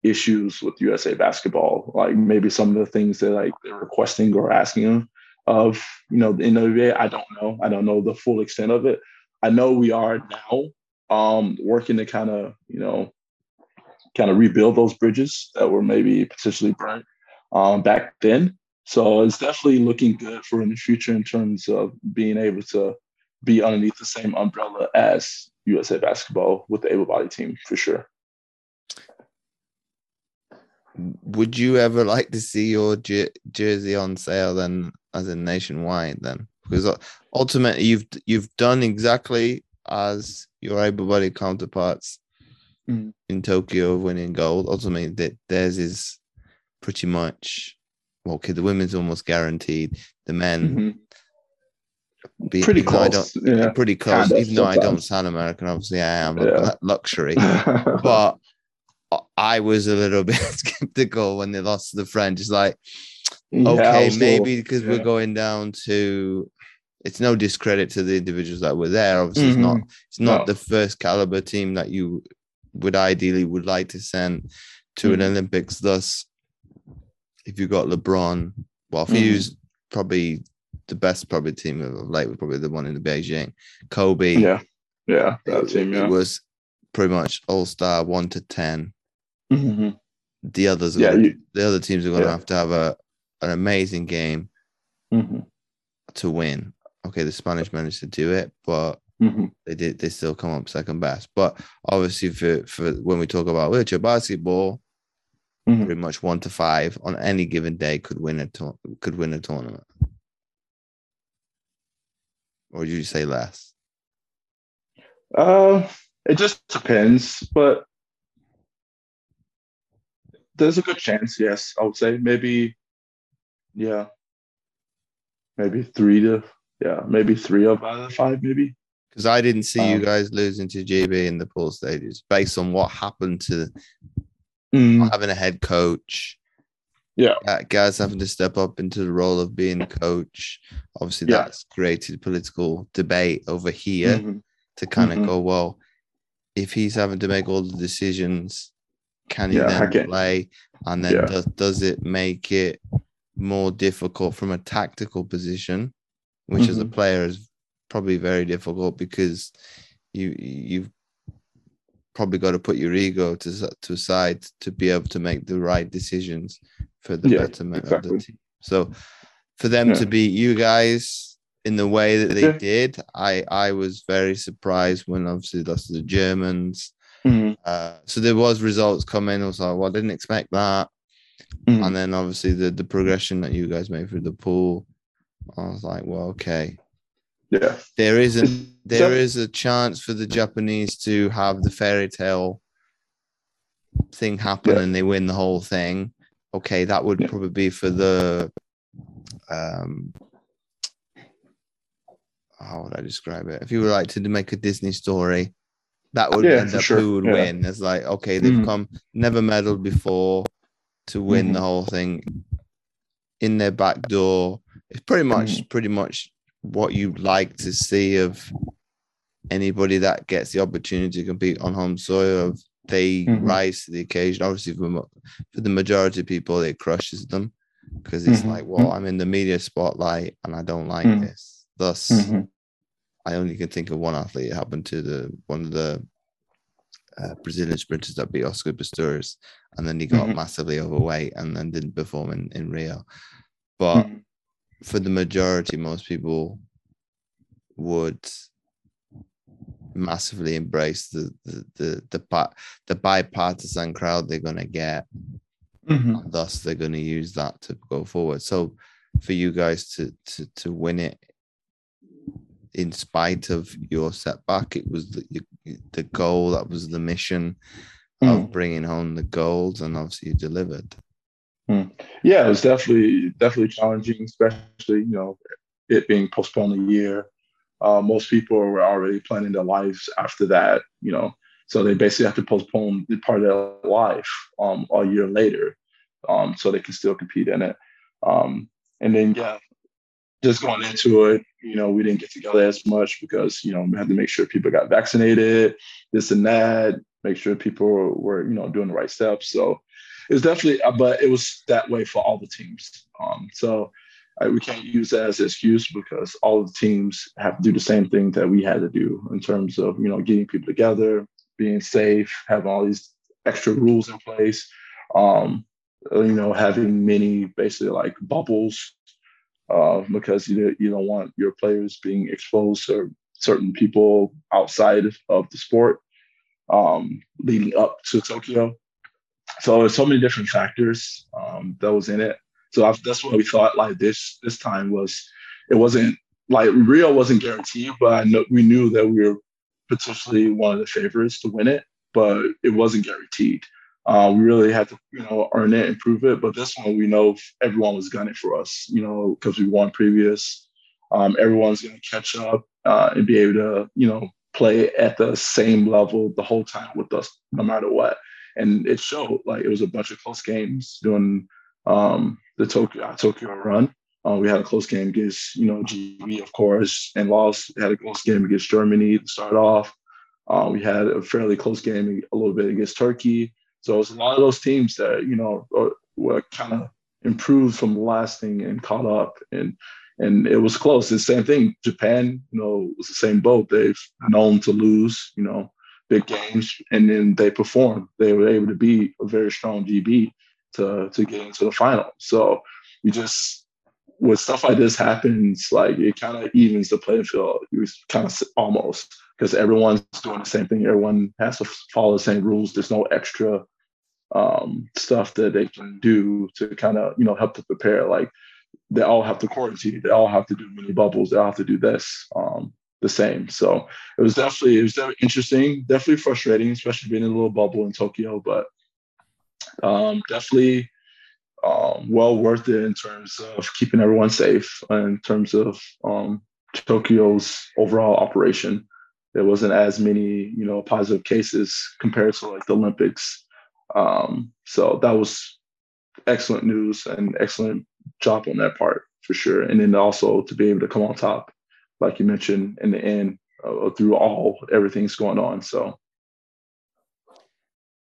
issues with USA Basketball, like maybe some of the things that like they're requesting or asking of you know the NWA. I don't know. I don't know the full extent of it. I know we are now um, working to kind of you know kind of rebuild those bridges that were maybe potentially burnt um, back then. So it's definitely looking good for in the future in terms of being able to be underneath the same umbrella as USA Basketball with the able bodied team for sure would you ever like to see your jer- jersey on sale then as a nationwide then because ultimately you've you've done exactly as your able-bodied counterparts Mm. in Tokyo of winning gold. Ultimately, that theirs is pretty much well, okay. The women's almost guaranteed. The men, Mhm. be, Pretty close. don't- Yeah. pretty close. Kind of, even though I don't sound American, obviously I am. Yeah. Lu- Luxury, but I was a little bit skeptical when they lost to the French. It's like, Yeah, okay, was maybe because we're going down to. It's no discredit to the individuals that were there. Obviously, it's Mhm. not. It's not No. the first caliber team that you would ideally would like to send to an Mhm. Olympics. Thus, if you got LeBron, well, if you Mhm. probably the best probably team of late was probably the one in the Beijing. Kobe, Yeah. Yeah. That it, team. it Yeah. was pretty much all star one to ten. Mhm. The others, Yeah. gonna- You, the other teams are going to yeah. have to have a an amazing game mhm. to win. Okay, the Spanish managed to do it, but Mhm. they did they still come up second best. But obviously, for for when we talk about wheelchair basketball, Mhm. pretty much one to five on any given day could win a tour- could win a tournament. Or would you say less? Uh, it just depends, but there's a good chance. Yes, I would say maybe. Yeah. Maybe three to yeah, maybe three of out of the five, maybe. Because I didn't see you Um, guys losing to GB in the pool stages based on what happened to Mm, having a head coach. Yeah. guys having to step up into the role of being coach. Obviously, Yeah. that's created political debate over here mhm, to kind of Mhm. go, well, if he's having to make all the decisions, can he Yeah, then get- play? And then Yeah. does, does it make it more difficult from a tactical position, which as a Mhm. player is probably very difficult because you you've probably got to put your ego to to side to be able to make the right decisions for the Yeah, betterment of the team. So for them to Yeah. beat you guys in the way that they Yeah. did, I I was very surprised when obviously lost to the Germans. mhm, Uh, so there was results coming. I was like, well, I didn't expect that. mhm. And then obviously the the progression that you guys made through the pool, I was like, well, okay, Yeah. there is a It's there is a chance for the Japanese to have the fairy tale thing happen Yeah. and they win the whole thing. Okay, that would Yeah. probably be for the um how would I describe it? If you were like to make a Disney story, that would Yeah, end up sure. who would win. It's like, okay, they've Mhm. come never medaled before to win Mhm. the whole thing in their back door. It's pretty much Mm-hmm. pretty much what you like to see of anybody that gets the opportunity to compete on home soil. Of they Mhm. rise to the occasion. Obviously, for, for the majority of people, it crushes them because it's Mhm. like, well, I'm in the media spotlight and I don't like Mhm. this. Thus, Mhm. I only can think of one athlete. It happened to the one of the uh, Brazilian sprinters that beat Oscar Pistorius, and then he got Mhm. massively overweight and then didn't perform in, in Rio. But Mhm. For the majority, most people would massively embrace the the the the, bi- the bipartisan crowd they're gonna get. Mhm. And thus, they're gonna use that to go forward. So, for you guys to to to win it, in spite of your setback, it was the the goal. That was the mission of Mhm. bringing home the gold, and obviously you delivered. Yeah, it was definitely definitely challenging, especially you know it being postponed a year. Uh, most people were already planning their lives after that, you know, so they basically have to postpone the part of their life um, a year later, um, so they can still compete in it. Um, and then yeah, just going into it, you know, we didn't get together as much because you know we had to make sure people got vaccinated, this and that, make sure people were, were you know doing the right steps. So it was definitely, uh, but it was that way for all the teams. Um, so I, we can't use that as an excuse because all the teams have to do the same thing that we had to do in terms of you know getting people together, being safe, having all these extra rules in place. Um, you know, having many basically like bubbles uh, because you you don't want your players being exposed to certain people outside of the sport um, leading up to Tokyo. So there's so many different factors um, that was in it. So I, that's what we thought. Like this this time was, it wasn't like Rio wasn't guaranteed, but I know we knew that we were potentially one of the favorites to win it. but it wasn't guaranteed. Uh, we really had to, you know, earn it and prove it. But this one, we know everyone was gunning for us, you know, because we won previous. Um, everyone's going to catch up uh, and be able to, you know, play at the same level the whole time with us, no matter what. And it showed. Like it was a bunch of close games during um, the Tokyo Tokyo run. Uh, we had a close game against, you know, GB, of course, and lost. Had a close game against Germany to start off. Uh, we had a fairly close game a little bit against Turkey. So it was a lot of those teams that you know were kind of improved from the last thing and caught up, and and it was close. The same thing. Japan, you know, was the same boat. They've known to lose, you know, big games, and then they performed. They were able to be a very strong GB to to get into the final. So you just when stuff like this happens, like it kind of evens the playing field. You kind of almost because everyone's doing the same thing. Everyone has to follow the same rules. There's no extra um, stuff that they can do to kind of you know help to prepare. Like they all have to quarantine. They all have to do mini bubbles. They all have to do this um, the same. So it was definitely it was definitely interesting. Definitely frustrating, especially being in a little bubble in Tokyo. But um, definitely um, well worth it in terms of keeping everyone safe. In terms of um, Tokyo's overall operation, there wasn't as many you know positive cases compared to like the Olympics. Um, so that was excellent news and excellent job on that part for sure. And then also to be able to come on top, like you mentioned, in the end uh, through all everything's going on. So.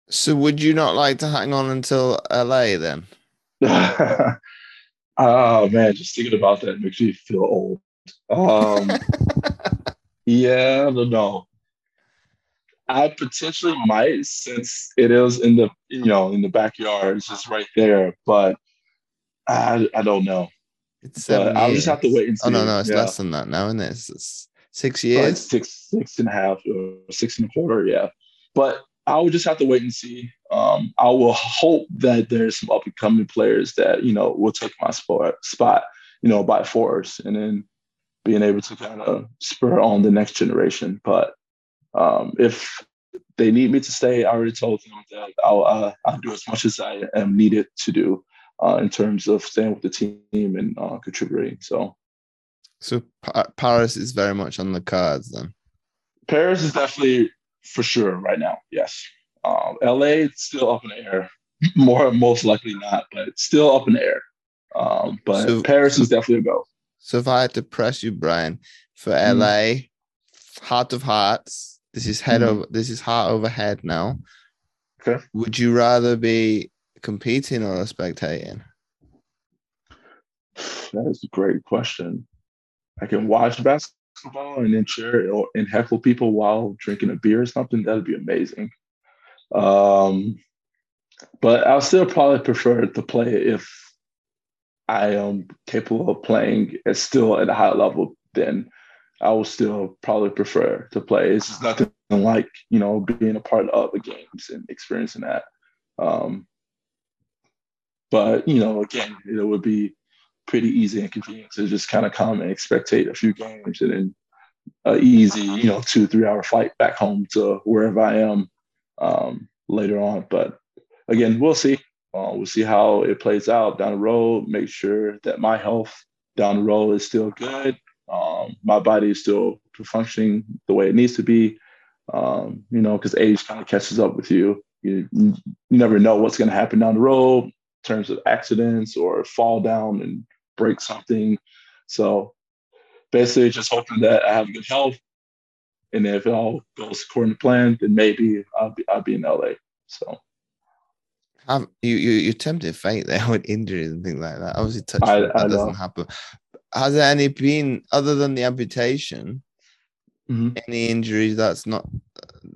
So would you not like to hang on until LA then? oh man, just thinking about that makes me feel old. Um, yeah, I don't know. I potentially might since it is in the you know in the backyard, it's just right there. But I I don't know. It's seven I'll just have to wait and see. Oh no, no, it's yeah. less than that now, isn't it? It's, it's six years, six six and a half or six and a quarter, yeah. But I will just have to wait and see. Um, I will hope that there's some up and coming players that you know will take my spot spot, you know, by force, and then being able to kind of spur on the next generation. But um, if they need me to stay, I already told them that I'll, uh, I'll do as much as I am needed to do uh, in terms of staying with the team and uh, contributing. So, so Paris is very much on the cards then. Paris is definitely for sure right now. Yes. Um, LA it's still up in the air. More most likely not, but still up in the air. Um, but so, Paris is definitely a go. So if I had to press you, Brian, for mm. LA, heart of hearts, this is head mm. over this is heart over head now. Okay. Would you rather be competing or spectating? That is a great question. I can watch basketball and then cheer or and heckle people while drinking a beer or something. That'd be amazing. Um, but I'll still probably prefer to play if I am capable of playing at still at a high level. Then I will still probably prefer to play. It's just nothing like you know being a part of the games and experiencing that. Um, but you know, again, it would be pretty easy and convenient to just kind of come and spectate a few games and then an easy, you know, two three hour flight back home to wherever I am um, later on. But again, we'll see. Uh, we'll see how it plays out down the road. Make sure that my health down the road is still good um, my body is still functioning the way it needs to be. Um, you know, because age kind of catches up with you. You, you never know what's going to happen down the road terms of accidents or fall down and break something. So basically, just hoping that I have good health, and if it all goes according to plan, then maybe I'll be I'll be in LA. So. Have you you you tempted fate there with injuries and things like that? Obviously, touch I, that I doesn't know. happen has there any been other than the amputation mm-hmm. any injuries that's not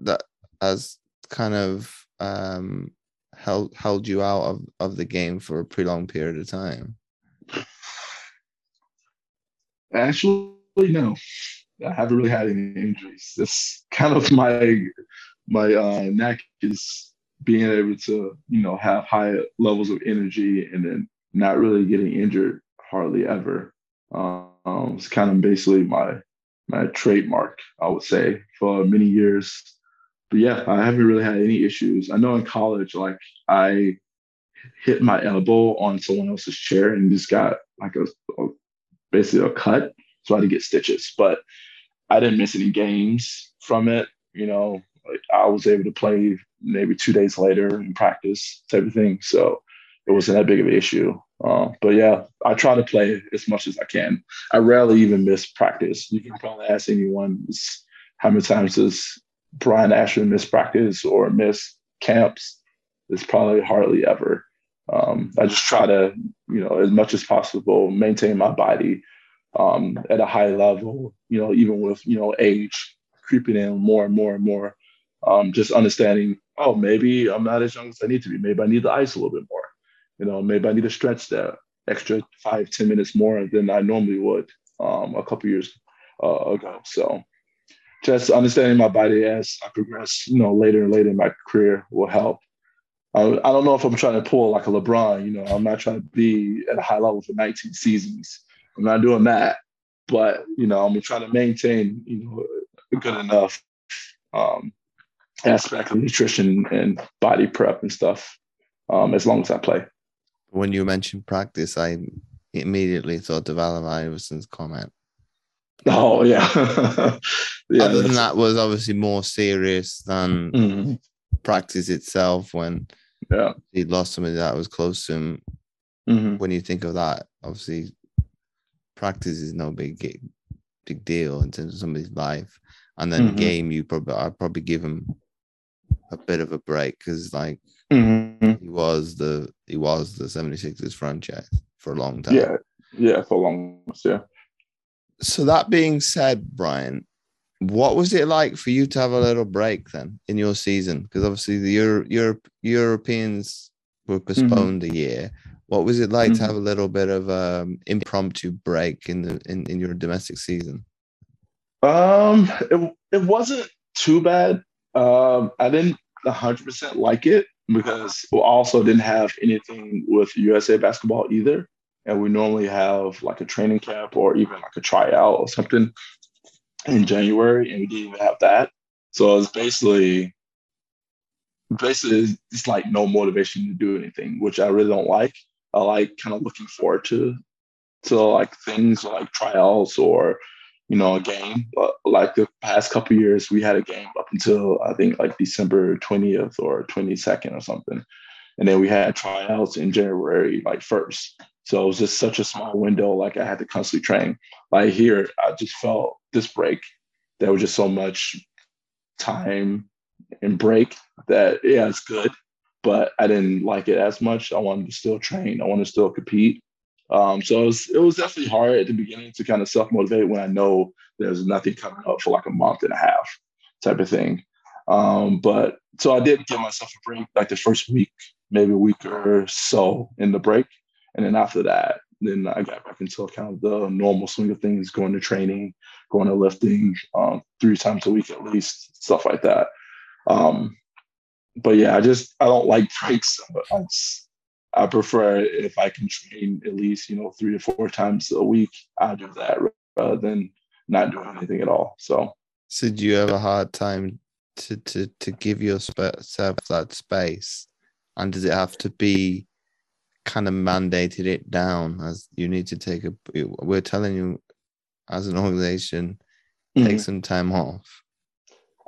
that has kind of um held held you out of, of the game for a pretty long period of time? Actually no. I haven't really had any injuries. That's kind of my my uh neck is being able to you know have high levels of energy and then not really getting injured hardly ever. Um, it's kind of basically my my trademark, I would say, for many years but yeah, I haven't really had any issues. I know in college, like I hit my elbow on someone else's chair and just got like a, a basically a cut. So I had to get stitches, but I didn't miss any games from it. You know, like I was able to play maybe two days later in practice type of thing. So it wasn't that big of an issue. Uh, but yeah, I try to play as much as I can. I rarely even miss practice. You can probably ask anyone how many times does Brian Asher miss practice or miss camps? It's probably hardly ever. Um, I just try to, you know, as much as possible, maintain my body um, at a high level. You know, even with you know age creeping in more and more and more. Um, just understanding, oh, maybe I'm not as young as I need to be. Maybe I need the ice a little bit more. You know, maybe I need to stretch that extra five, ten minutes more than I normally would um, a couple years uh, ago. So just understanding my body as I progress, you know, later and later in my career will help. I, I don't know if I'm trying to pull like a LeBron. You know, I'm not trying to be at a high level for 19 seasons. I'm not doing that, but you know, I'm trying to maintain, you know, a good enough um, aspect of nutrition and body prep and stuff um, as long as I play when you mentioned practice, I immediately thought of Allen Iverson's comment. Oh yeah. yeah Other than that was obviously more serious than mm-hmm. practice itself when yeah he lost somebody that was close to him. Mm-hmm. When you think of that, obviously practice is no big big deal in terms of somebody's life. And then mm-hmm. game you probably I'd probably give him a bit of a break because like mm-hmm. he was the he was the 76ers franchise for a long time. Yeah, yeah, for a long time, yeah. So that being said, Brian, what was it like for you to have a little break then in your season? Because obviously the Euro, Europe, Europeans were mm-hmm. postponed mm-hmm. a year. What was it like mm-hmm. to have a little bit of um impromptu break in the in, in your domestic season? Um, it, it wasn't too bad. Um, I didn't 100% like it because we also didn't have anything with USA basketball either. And we normally have like a training camp or even like a tryout or something in January, and we didn't even have that. So it's basically, basically, it's like no motivation to do anything, which I really don't like. I like kind of looking forward to, to like things like tryouts or you know, a game. But like the past couple years, we had a game up until I think like December 20th or 22nd or something. And then we had tryouts in January, like first. So it was just such a small window. Like I had to constantly train. Like here, I just felt this break. There was just so much time and break that yeah, it's good, but I didn't like it as much. I wanted to still train. I wanted to still compete. Um, so it was, it was definitely hard at the beginning to kind of self motivate when I know there's nothing coming up for like a month and a half type of thing. Um, but so I did give myself a break like the first week, maybe a week or so in the break. And then after that, then I got back into kind of the normal swing of things, going to training, going to lifting um, three times a week at least, stuff like that. Um, but yeah, I just I don't like breaks. I I prefer if I can train at least, you know, three to four times a week, I do that rather than not doing anything at all. So, so do you have a hard time to to to give yourself that space, and does it have to be kind of mandated it down as you need to take a? We're telling you as an organization, take mm-hmm. some time off.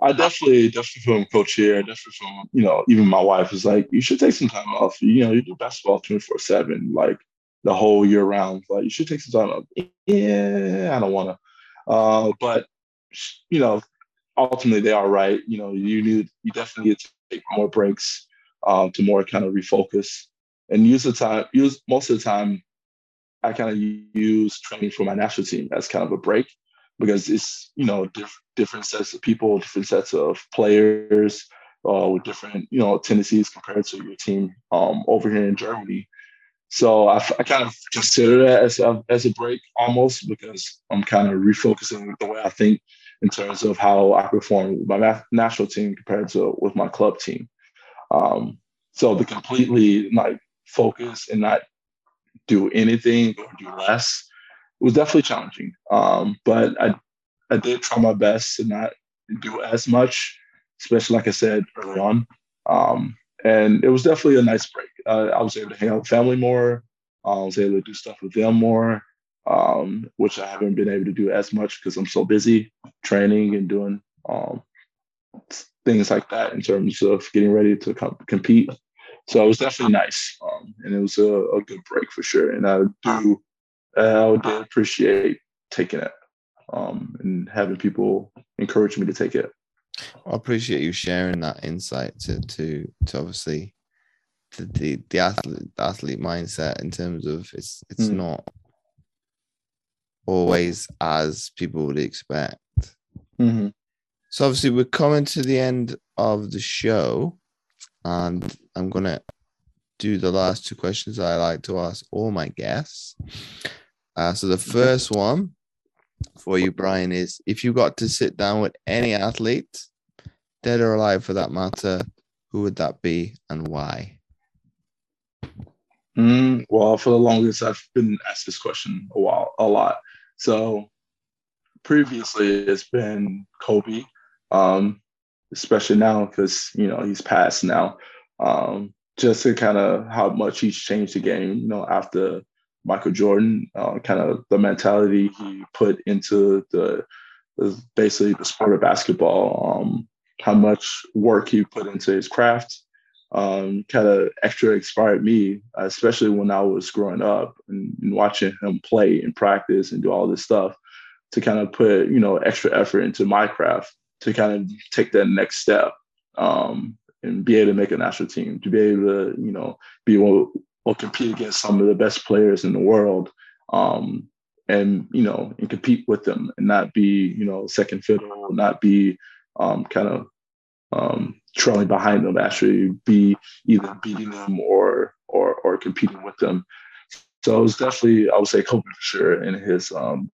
I definitely, definitely from coach here, definitely from, you know, even my wife is like, you should take some time off. You know, you do basketball 24 7, like the whole year round. Like, you should take some time off. Yeah, I don't want to. Uh, but, you know, ultimately they are right. You know, you need, you definitely need to take more breaks um, to more kind of refocus and use the time, use most of the time, I kind of use training for my national team as kind of a break because it's you know diff- different sets of people, different sets of players uh, with different you know tendencies compared to your team um, over here in Germany. So I, I kind of consider that as a, as a break almost because I'm kind of refocusing the way I think in terms of how I perform with my national team compared to with my club team. Um, so the completely like focus and not do anything or do less it was definitely challenging. Um, but I I did try my best to not do as much especially like I said early on. Um, and it was definitely a nice break. Uh, I was able to hang out with family more. I was able to do stuff with them more, um, which I haven't been able to do as much because I'm so busy training and doing um, things like that in terms of getting ready to com- compete. So it was definitely nice, um, and it was a, a, good break for sure. And I do, I did appreciate taking it um, and having people encourage me to take it. I appreciate you sharing that insight to to to obviously the the, the athlete the athlete mindset in terms of it's it's mm. not always as people would expect. Mm-hmm. So obviously we're coming to the end of the show, and I'm gonna do the last two questions I like to ask all my guests. Uh, so the first one for you, Brian, is if you got to sit down with any athlete, dead or alive for that matter, who would that be and why? Mm, well, for the longest, I've been asked this question a while, a lot. So previously, it's been Kobe, um, especially now because you know he's passed now. Um, just to kind of how much he's changed the game, you know, after Michael Jordan, uh, kind of the mentality he put into the, basically the sport of basketball, um, how much work he put into his craft, um, kind of extra inspired me, especially when I was growing up and, and, watching him play and practice and do all this stuff to kind of put, you know, extra effort into my craft to kind of take that next step. Um, and be able to make a national team, to be able to, you know, be able or compete against some of the best players in the world um, and you know and compete with them and not be you know second fiddle not be um, kind of um, trailing behind them actually be either beating them or or or competing with them. So it was definitely i would say kobe for sure in his um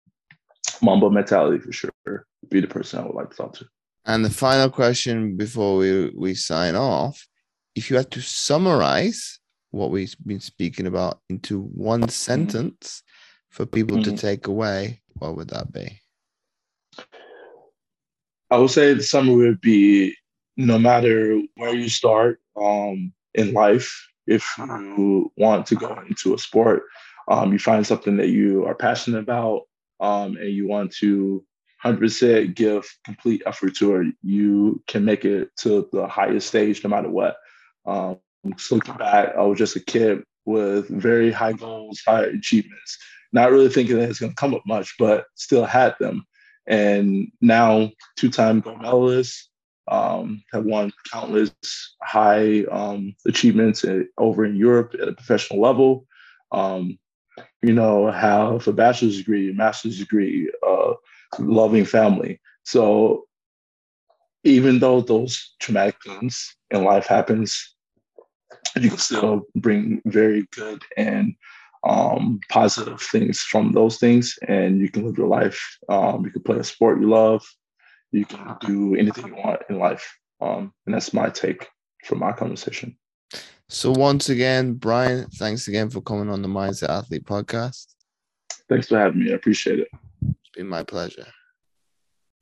mamba mentality for sure be the person i would like to talk to and the final question before we we sign off if you had to summarize what we've been speaking about into one mm-hmm. sentence for people mm-hmm. to take away, what would that be? I would say the summary would be no matter where you start um, in life, if you want to go into a sport, um, you find something that you are passionate about um, and you want to 100% give complete effort to it, you can make it to the highest stage no matter what. Um, just looking back, I was just a kid with very high goals, high achievements, not really thinking that it's going to come up much, but still had them. And now, two time gold medalist, um, have won countless high um, achievements over in Europe at a professional level. Um, you know, have a bachelor's degree, master's degree, uh, loving family. So even though those traumatic things in life happens, you can still bring very good and um, positive things from those things, and you can live your life. Um, you can play a sport you love. You can do anything you want in life, um, and that's my take from my conversation. So once again, Brian, thanks again for coming on the Mindset Athlete podcast. Thanks for having me. I appreciate it. Been my pleasure.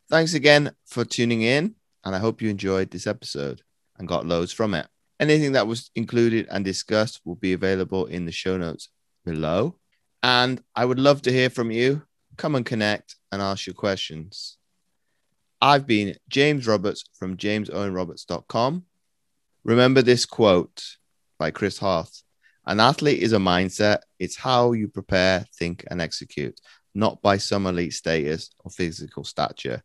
Thanks again for tuning in, and I hope you enjoyed this episode and got loads from it. Anything that was included and discussed will be available in the show notes below. And I would love to hear from you. Come and connect and ask your questions. I've been James Roberts from jamesowenroberts.com. Remember this quote by Chris Harth An athlete is a mindset, it's how you prepare, think, and execute, not by some elite status or physical stature.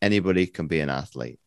Anybody can be an athlete.